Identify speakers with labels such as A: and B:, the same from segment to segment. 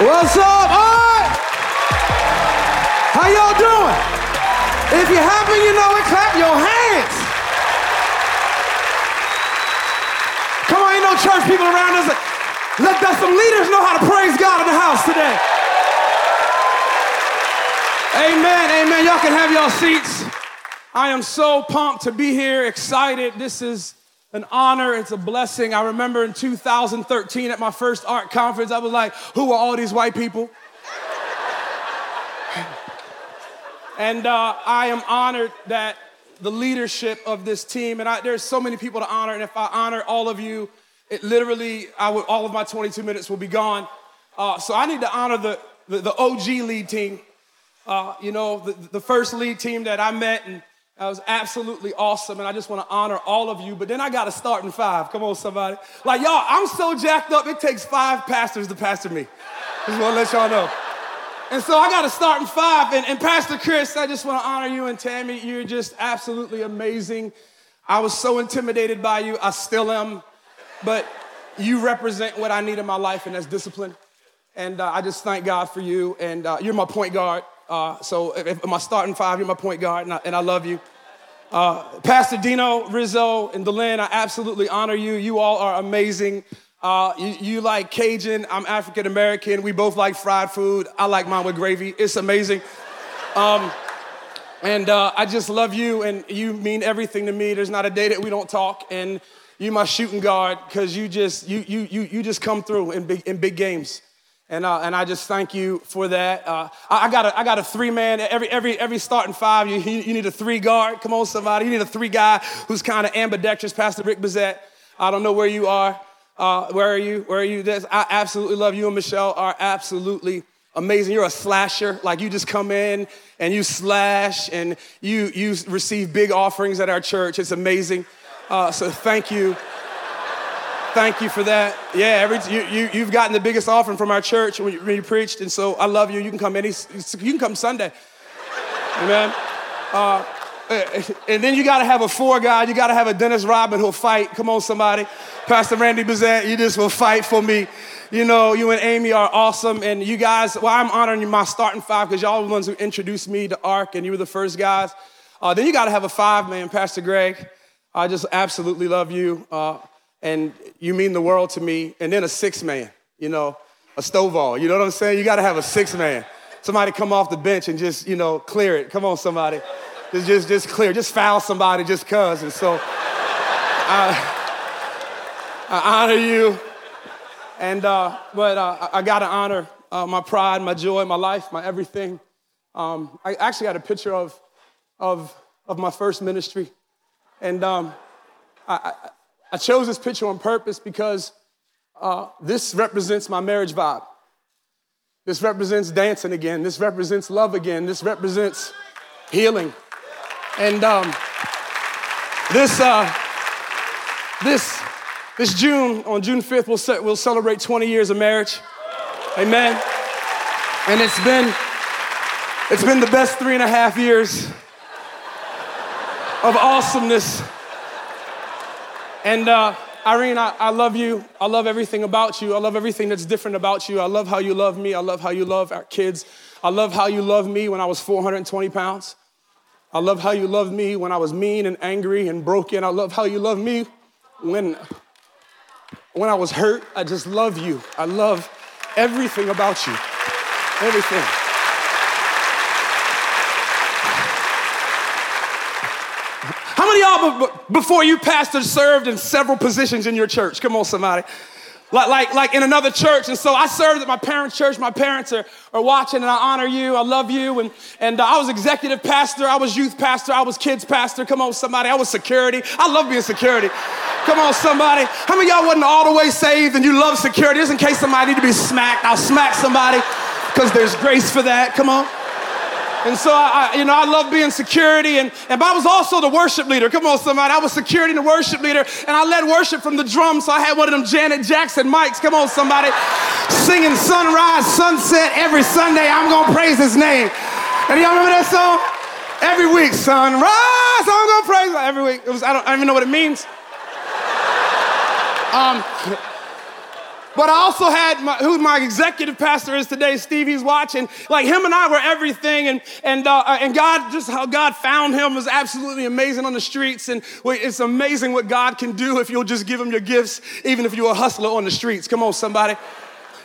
A: What's up? All right. How y'all doing? If you're happy, you know it, clap your hands. Come on, ain't no church people around us. Let that some leaders know how to praise God in the house today. Amen, amen. Y'all can have y'all seats. I am so pumped to be here, excited. This is an honor, it's a blessing. I remember in 2013 at my first ARC conference, I was like, who are all these white people? and uh, I am honored that the leadership of this team, and I, there's so many people to honor, and if I honor all of you, it literally, I would, all of my 22 minutes will be gone. Uh, so I need to honor the, the, the OG lead team. Uh, you know, the, the first lead team that I met and that was absolutely awesome, and I just want to honor all of you. But then I got to start in five. Come on, somebody. Like, y'all, I'm so jacked up, it takes five pastors to pastor me. Just want to let y'all know. And so I got to start in five. And, and Pastor Chris, I just want to honor you and Tammy. You're just absolutely amazing. I was so intimidated by you. I still am. But you represent what I need in my life, and that's discipline. And uh, I just thank God for you. And uh, you're my point guard. Uh, so if, if my starting five, you're my point guard, and I, and I love you. Uh, Pastor Dino, Rizzo, and DeLynn, I absolutely honor you. You all are amazing. Uh, you, you, like Cajun, I'm African American. We both like fried food. I like mine with gravy. It's amazing. Um, and uh, I just love you, and you mean everything to me. There's not a day that we don't talk, and you my shooting guard because you just you you you you just come through in big in big games. And, uh, and I just thank you for that. Uh, I, got a, I got a three man, every, every, every starting five, you, you need a three guard. Come on, somebody. You need a three guy who's kind of ambidextrous. Pastor Rick Bezet, I don't know where you are. Uh, where are you? Where are you? There's, I absolutely love you and Michelle are absolutely amazing. You're a slasher. Like you just come in and you slash and you, you receive big offerings at our church. It's amazing. Uh, so thank you. Thank you for that. Yeah, every, you, you, you've gotten the biggest offering from our church when you, when you preached, and so I love you. You can come any, you can come Sunday. Amen. Uh, and then you got to have a four guy. You got to have a Dennis Rodman who'll fight. Come on, somebody. Pastor Randy Bezet, you just will fight for me. You know, you and Amy are awesome. And you guys, well, I'm honoring my starting five because y'all are the ones who introduced me to ARC and you were the first guys. Uh, then you got to have a five man, Pastor Greg. I just absolutely love you. Uh, and you mean the world to me. And then a six man, you know, a Stovall. You know what I'm saying? You got to have a six man. Somebody come off the bench and just, you know, clear it. Come on, somebody. Just, just, just clear. Just foul somebody just cause. And so I, I honor you. And, uh, but uh, I got to honor uh, my pride, my joy, my life, my everything. Um, I actually got a picture of, of, of my first ministry. And um, I, I chose this picture on purpose because uh, this represents my marriage vibe. This represents dancing again. This represents love again. This represents healing. And um, this, uh, this, this June, on June 5th, we'll, ce- we'll celebrate 20 years of marriage. Amen. And it's been, it's been the best three and a half years of awesomeness and uh, Irene, I, I, love you. I love everything about you. I love everything that's different about you. I love how you love me. I love how you love our kids. I love how you love me when I was 420 pounds. I love how you loved me when I was mean and angry and broken. I love how you love me when, when I was hurt. I just love you. I love everything about you. Everything. Many of before you pastor served in several positions in your church? Come on, somebody. Like, like, like in another church. And so I served at my parents' church. My parents are, are watching, and I honor you. I love you. And, and uh, I was executive pastor. I was youth pastor. I was kids pastor. Come on, somebody. I was security. I love being security. Come on, somebody. How many y'all wasn't all the way saved and you love security? Just in case somebody need to be smacked, I'll smack somebody because there's grace for that. Come on. And so I, you know, I love being security, and, and I was also the worship leader. Come on, somebody. I was security and the worship leader, and I led worship from the drums. So I had one of them Janet Jackson mics. Come on, somebody. Singing sunrise, sunset every Sunday. I'm gonna praise his name. And y'all remember that song? Every week, sunrise, I'm gonna praise every week. It was, I don't, I don't even know what it means. Um, But I also had my, who my executive pastor is today, Steve. He's watching. Like him and I were everything, and and uh, and God, just how God found him was absolutely amazing on the streets. And it's amazing what God can do if you'll just give him your gifts, even if you're a hustler on the streets. Come on, somebody.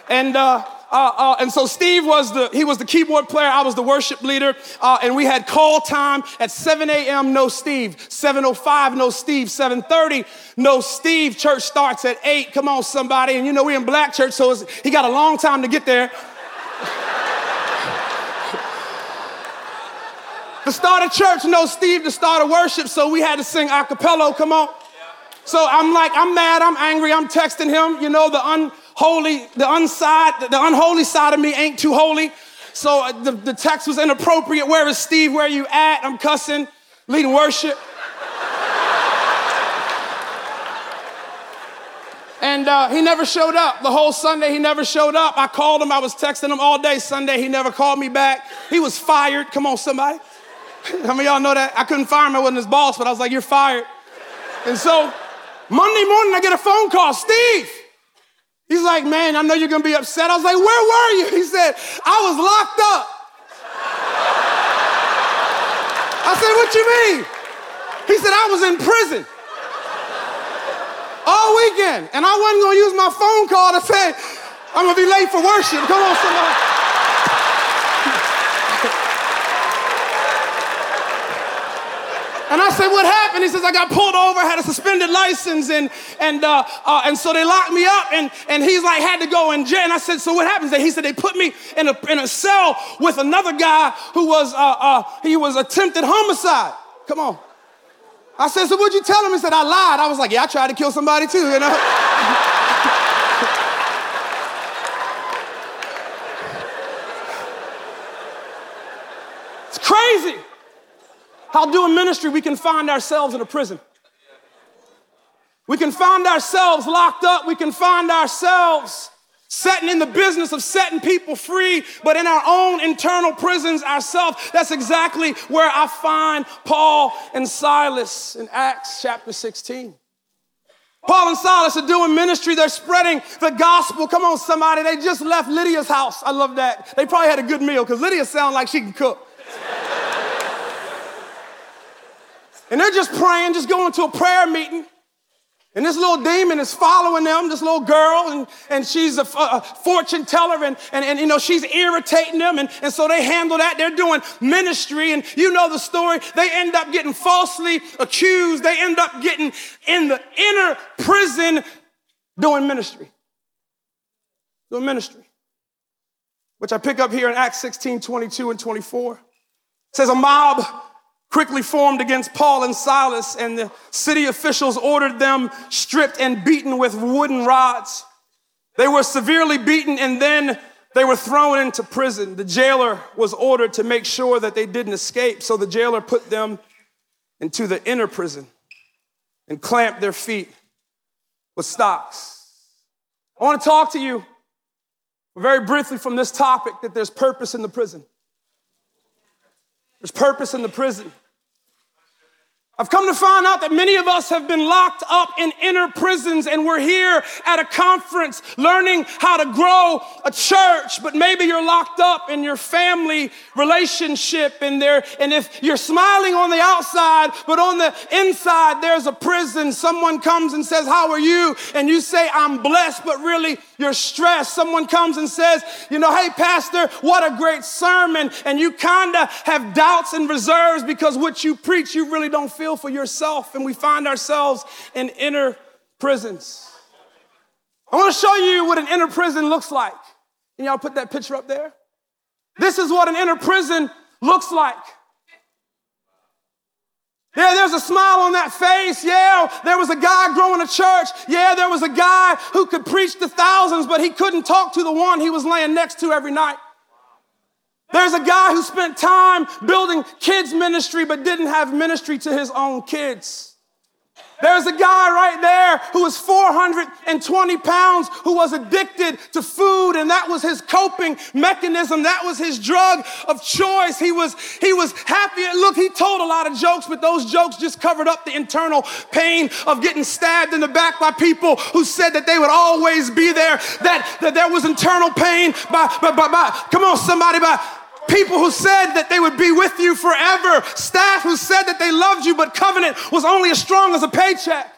A: And uh, uh, uh, and so Steve was the he was the keyboard player. I was the worship leader, uh, and we had call time at 7 a.m. No Steve, 7:05 no Steve, 7:30 no Steve. Church starts at eight. Come on, somebody! And you know we're in black church, so he got a long time to get there. the start of church, no Steve. The start of worship, so we had to sing a cappella. Come on. So I'm like, I'm mad, I'm angry, I'm texting him, you know, the unholy, the unside, the unholy side of me ain't too holy. So uh, the, the text was inappropriate. Where is Steve? Where are you at? I'm cussing, leading worship. And uh, he never showed up. The whole Sunday, he never showed up. I called him. I was texting him all day Sunday. He never called me back. He was fired. Come on, somebody. How many y'all know that? I couldn't fire him. I wasn't his boss, but I was like, you're fired. And so Monday morning, I get a phone call. Steve, He's like, man, I know you're gonna be upset. I was like, where were you? He said, I was locked up. I said, what you mean? He said, I was in prison all weekend, and I wasn't gonna use my phone call to say, I'm gonna be late for worship. Come on, somebody. And I said, What happened? He says, I got pulled over, had a suspended license, and, and, uh, uh, and so they locked me up, and, and he's like, had to go in jail. And I said, So what happens? He said, They put me in a, in a cell with another guy who was, uh, uh, he was attempted homicide. Come on. I said, So what'd you tell him? He said, I lied. I was like, Yeah, I tried to kill somebody too, you know? it's crazy how doing ministry we can find ourselves in a prison. We can find ourselves locked up. We can find ourselves setting in the business of setting people free, but in our own internal prisons ourselves. That's exactly where I find Paul and Silas in Acts chapter 16. Paul and Silas are doing ministry. They're spreading the gospel. Come on, somebody. They just left Lydia's house. I love that. They probably had a good meal because Lydia sounds like she can cook. And they're just praying, just going to a prayer meeting. And this little demon is following them, this little girl, and, and she's a, fortune teller, and, and, and, you know, she's irritating them. And, and so they handle that. They're doing ministry, and you know the story. They end up getting falsely accused. They end up getting in the inner prison doing ministry. Doing ministry. Which I pick up here in Acts 16, 22 and 24. It says, A mob quickly formed against Paul and Silas, and the city officials ordered them stripped and beaten with wooden rods. They were severely beaten and then they were thrown into prison. The jailer was ordered to make sure that they didn't escape, so the jailer put them into the inner prison and clamped their feet with stocks. I want to talk to you very briefly from this topic that there's purpose in the prison. There's purpose in the prison. I've come to find out that many of us have been locked up in inner prisons and we're here at a conference learning how to grow a church, but maybe you're locked up in your family relationship and there, and if you're smiling on the outside, but on the inside there's a prison, someone comes and says, how are you? And you say, I'm blessed, but really you're stressed. Someone comes and says, you know, hey, pastor, what a great sermon. And you kind of have doubts and reserves because what you preach, you really don't feel for yourself. And we find ourselves in inner prisons. I want to show you what an inner prison looks like. Can y'all put that picture up there? This is what an inner prison looks like. Yeah, there's a smile on that face. Yeah, there was a guy growing a church. Yeah, there was a guy who could preach to thousands, but he couldn't talk to the one he was laying next to every night. There's a guy who spent time building kids' ministry, but didn't have ministry to his own kids. There's a guy right there who was 420 pounds who was addicted to food and that was his coping mechanism. That was his drug of choice. He was, he was happy. Look, he told a lot of jokes, but those jokes just covered up the internal pain of getting stabbed in the back by people who said that they would always be there, that, that there was internal pain by, by, by, by come on, somebody, by, People who said that they would be with you forever. Staff who said that they loved you, but covenant was only as strong as a paycheck.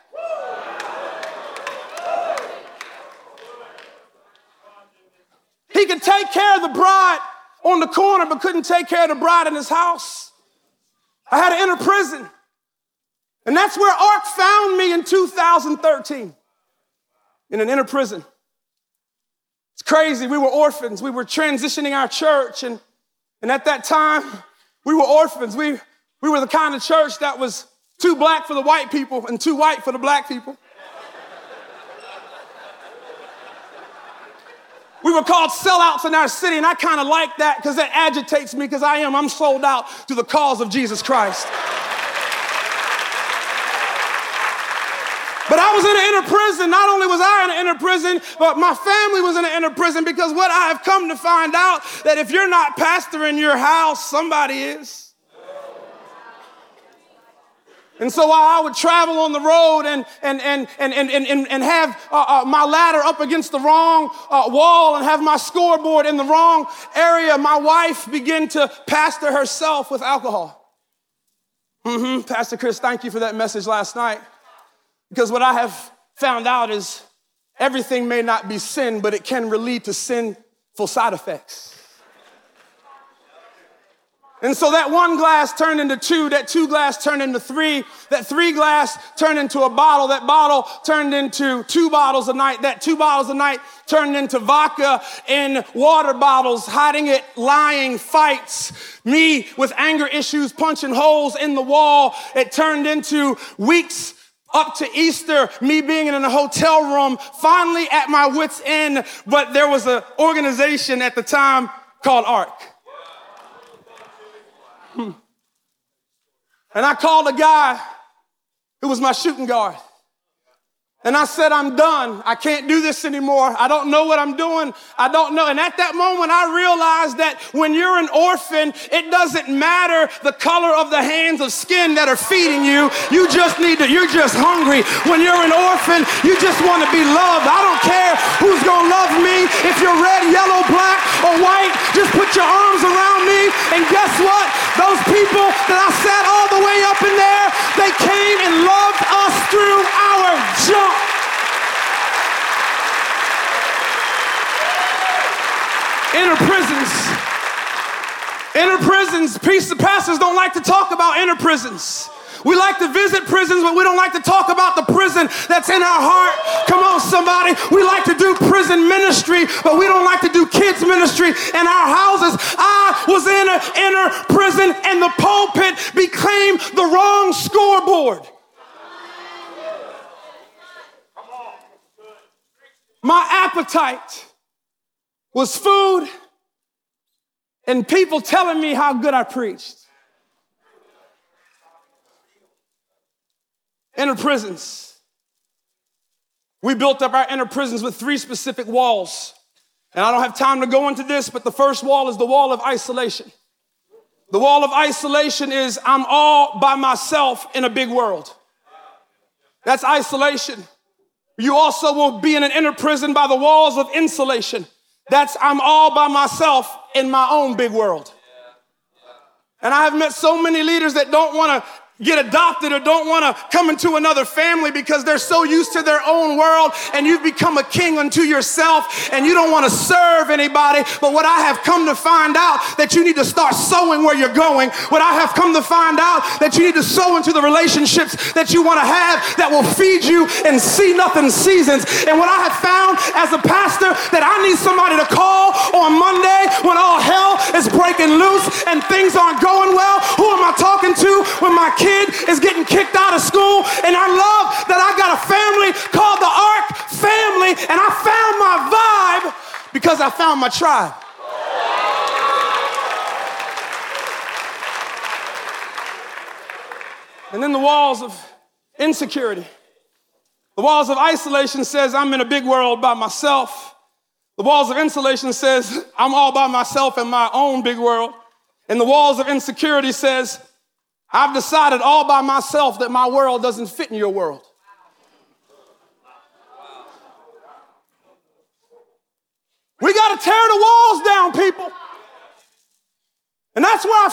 A: He could take care of the bride on the corner, but couldn't take care of the bride in his house. I had to enter prison. And that's where ARC found me in 2013 in an inner prison. It's crazy. We were orphans. We were transitioning our church, and and at that time, we were orphans. We, we were the kind of church that was too black for the white people and too white for the black people. We were called sellouts in our city, and I kind of like that because that agitates me because I am. I'm sold out to the cause of Jesus Christ. But I was in an inner prison. Not only was I in an inner prison, but my family was in an inner prison because what I have come to find out that if you're not pastor in your house, somebody is. And so while I would travel on the road and, and, and, and, and, and, and have uh, uh, my ladder up against the wrong uh, wall and have my scoreboard in the wrong area, my wife began to pastor herself with alcohol. Mm-hmm. Pastor Chris, thank you for that message last night. Because what I have found out is everything may not be sin, but it can lead to sinful side effects. And so that one glass turned into two, that two glass turned into three, that three glass turned into a bottle, that bottle turned into two bottles a night, that two bottles a night turned into vodka in water bottles, hiding it, lying, fights, me with anger issues, punching holes in the wall. It turned into weeks up to Easter, me being in a hotel room, finally at my wits' end, but there was an organization at the time called ARC. Hmm. And I called a guy who was my shooting guard. And I said, I'm done. I can't do this anymore. I don't know what I'm doing. I don't know. And at that moment, I realized that when you're an orphan, it doesn't matter the color of the hands of skin that are feeding you. You just need to, you're just hungry. When you're an orphan, you just want to be loved. I don't care who's going to love me. If you're red, yellow, black, or white, just put your arms around me. And guess what? Those people that I sat all the way up in there, they came and loved us through our junk. Inner prisons. Inner prisons. Peace, pastors don't like to talk about inner prisons. We like to visit prisons, but we don't like to talk about the prison that's in our heart. Come on, somebody. We like to do prison ministry, but we don't like to do kids ministry in our houses. I was in an inner prison, and the pulpit became the wrong scoreboard. My appetite was food and people telling me how good I preached. Inner prisons. We built up our inner prisons with three specific walls. And I don't have time to go into this, but the first wall is the wall of isolation. The wall of isolation is I'm all by myself in a big world. That's isolation. You also will be in an inner prison by the walls of insulation. That's I'm all by myself in my own big world. And I have met so many leaders that don't want to get adopted or don't want to come into another family because they're so used to their own world and you've become a king unto yourself and you don't want to serve anybody. But what I have come to find out that you need to start sowing where you're going. What I have come to find out that you need to sow into the relationships that you want to have that will feed you and see nothing seasons. And what I have found as a pastor that I need somebody to call on Monday when all hell is breaking loose and things aren't going well. Kid is getting kicked out of school. And I love that I got a family called the ARC family. And I found my vibe because I found my tribe. And then the walls of insecurity. The walls of isolation says I'm in a big world by myself. The walls of insulation says I'm all by myself in my own big world. And the walls of insecurity says I've decided all by myself that my world doesn't fit in your world. We got to tear the walls down, people. And that's where I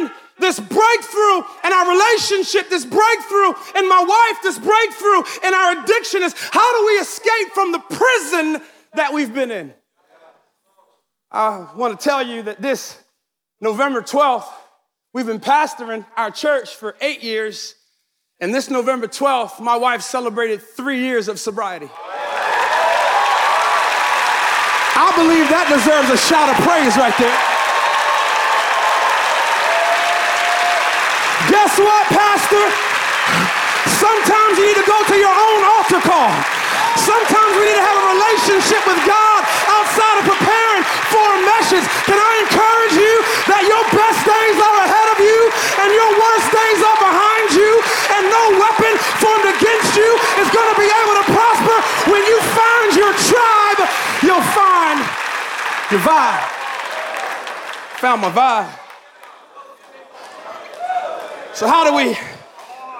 A: find this breakthrough in our relationship, this breakthrough in my wife, this breakthrough in our addiction is how do we escape from the prison that we've been in? I want to tell you that this November 12th, we've been pastoring our church for eight years. And this November 12th, my wife celebrated three years of sobriety. I believe that deserves a shout of praise right there. Guess what, Pastor? Sometimes you need to go to your own altar call. Sometimes we need to have a relationship with God outside of preparing for a message. Can I encourage you that your best days are ahead of you and your worst days are behind you and no weapon formed against you is going to be able to prosper. When you find your tribe, you'll find your vibe. Found my vibe. So how do we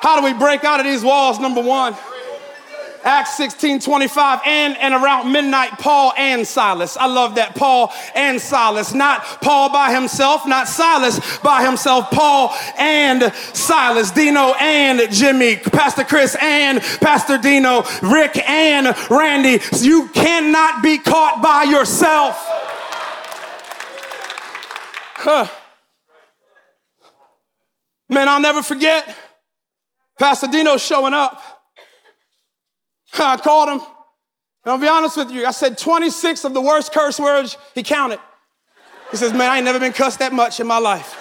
A: how do we break out of these walls? Number one, Acts 16 25, and, and around midnight, Paul and Silas. I love that. Paul and Silas. Not Paul by himself, not Silas by himself. Paul and Silas. Dino and Jimmy. Pastor Chris and Pastor Dino. Rick and Randy. You cannot be caught by yourself. Huh. Man, I'll never forget Pastor Dino showing up. I called him. And I'll be honest with you, I said 26 of the worst curse words he counted. He says, Man, I ain't never been cussed that much in my life.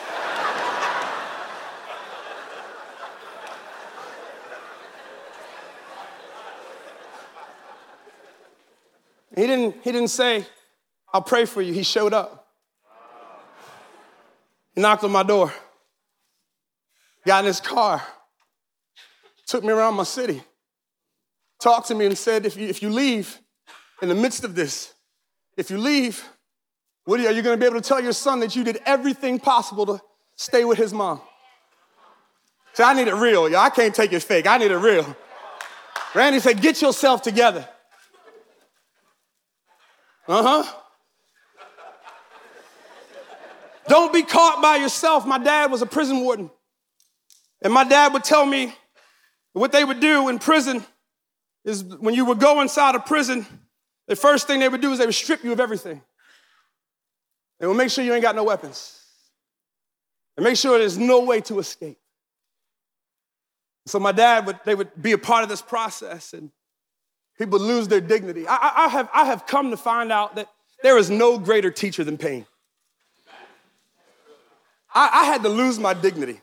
A: he didn't, he didn't say, I'll pray for you. He showed up. He knocked on my door got in his car, took me around my city, talked to me and said, if you, if you leave in the midst of this, if you leave, you, are you going to be able to tell your son that you did everything possible to stay with his mom? See, I need it real, y'all. I can't take it fake. I need it real. Randy said, get yourself together. Uh huh. Don't be caught by yourself. My dad was a prison warden. And my dad would tell me what they would do in prison is when you would go inside a prison, the first thing they would do is they would strip you of everything. They would make sure you ain't got no weapons. And make sure there's no way to escape. So my dad would, they would be a part of this process and people lose their dignity. I, I, have, I have come to find out that there is no greater teacher than pain. I, I had to lose my dignity.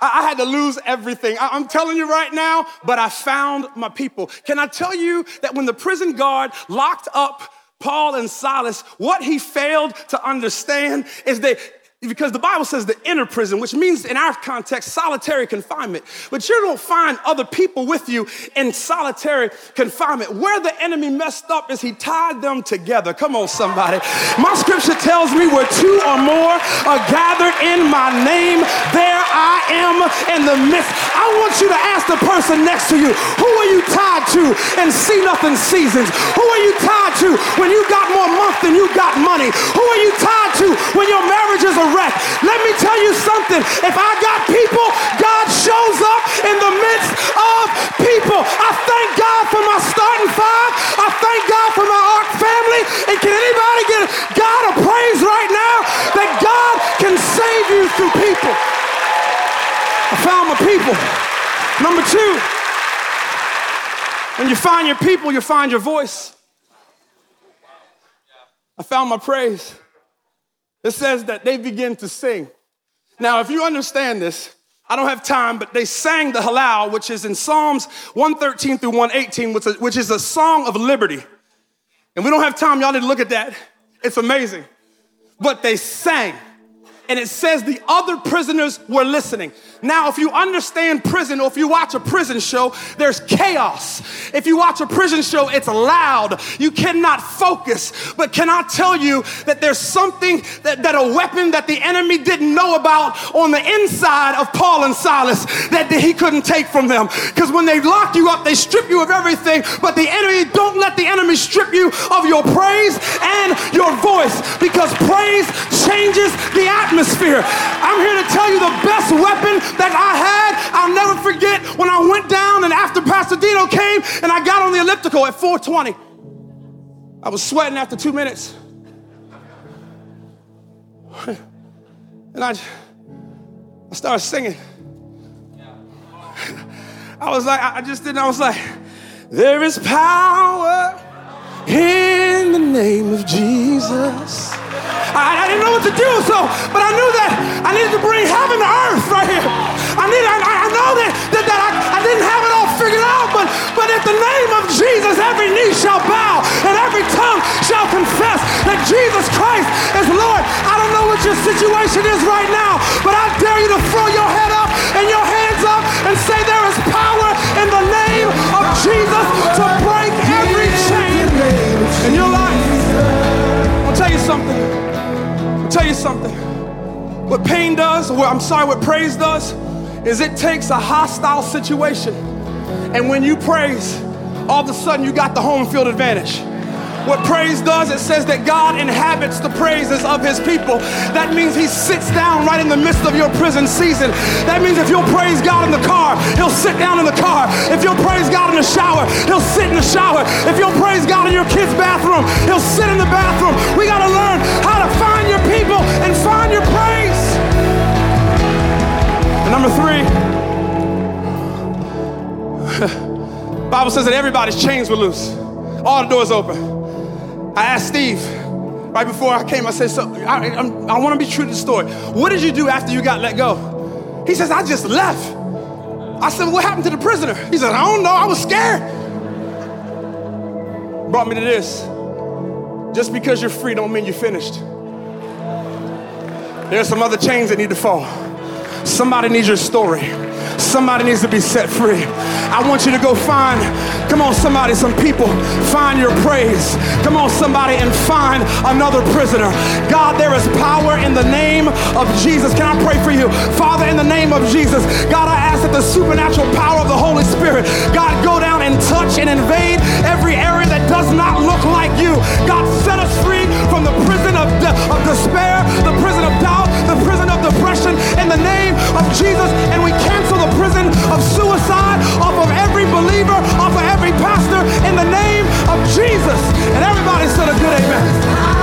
A: I, had to lose everything. I, I'm telling you right now, but I found my people. Can I tell you that when the prison guard locked up Paul and Silas, what he failed to understand is that because the Bible says the inner prison, which means in our context, solitary confinement. But you don't find other people with you in solitary confinement. Where the enemy messed up is he tied them together. Come on, somebody. My scripture tells me where two or more are gathered in my name, there I am in the midst. I want you to ask the person next to you, who are you tied to in see nothing seasons? Who are you tied to when you got more month than you got money? Who are you tied to when your marriage is a wreck. Let me tell you something. If I got people, God shows up in the midst of people. I thank God for my starting five. I thank God for my ARC family. And can anybody get God a praise right now that God can save you through people? I found my people. Number two, when you find your people, you find your voice. I found my praise. It says that they begin to sing. Now, if you understand this, I don't have time, but they sang the Hallel, which is in Psalms 113 through 118, which is a song of liberty. And we don't have time, y'all need to look at that. It's amazing. But they sang. And it says the other prisoners were listening. Now, if you understand prison or if you watch a prison show, there's chaos. If you watch a prison show, it's loud. You cannot focus. But can I tell you that there's something that, that a weapon that the enemy didn't know about on the inside of Paul and Silas that he couldn't take from them? Because when they lock you up, they strip you of everything. But the enemy, don't let the enemy strip you of your praise and your voice because praise changes the atmosphere. I'm here to tell you the best weapon that I had, I'll never forget when I went down and after Pastor Dino came and I got on the elliptical at 420. I was sweating after two minutes. And I, I started singing. I was like, I just didn't, I was like, there is power in the name of Jesus. I, I, didn't know what to do, so, but I knew that I needed to bring heaven to earth right here. I need, I, I know that, that, that I, I didn't have it all figured out, but, but at the name of Jesus, every knee shall bow and every tongue shall confess that Jesus Christ is Lord. I don't know what your situation is right now, but I dare you to throw your head up and your hands up and say there is I'll tell you something something. What pain does, or what I'm sorry, what praise does, is it takes a hostile situation. And when you praise, all of a sudden you got the home field advantage. What praise does, it says that God inhabits the praises of his people. That means he sits down right in the midst of your prison season. That means if you'll praise God in the car, he'll sit down in the car. If you'll praise God in the shower, he'll sit in the shower. If you'll praise God in your kid's Bible says that everybody's chains were loose. All the doors open. I asked Steve right before I came, I said, So I, I want to be true to the story. What did you do after you got let go? He says, I just left. I said, What happened to the prisoner? He said, I don't know. I was scared. Brought me to this. Just because you're free don't mean you're finished. There's some other chains that need to fall. Somebody needs your story. Somebody needs to be set free. I want you to go find, come on, somebody, some people, find your praise. Come on, somebody, and find another prisoner. God, there is power in the name of Jesus. Can I pray for you? Father, in the name of Jesus, God, I ask that the supernatural power of the Holy Spirit, God, go down and touch and invade every area that does not look like you. God, set us free from the prison of, de- of despair, the prison of doubt, the prison of depression in the name of Jesus. And we cancel the prison of suicide off of every believer, off of every pastor in the name of Jesus. And everybody said a good amen.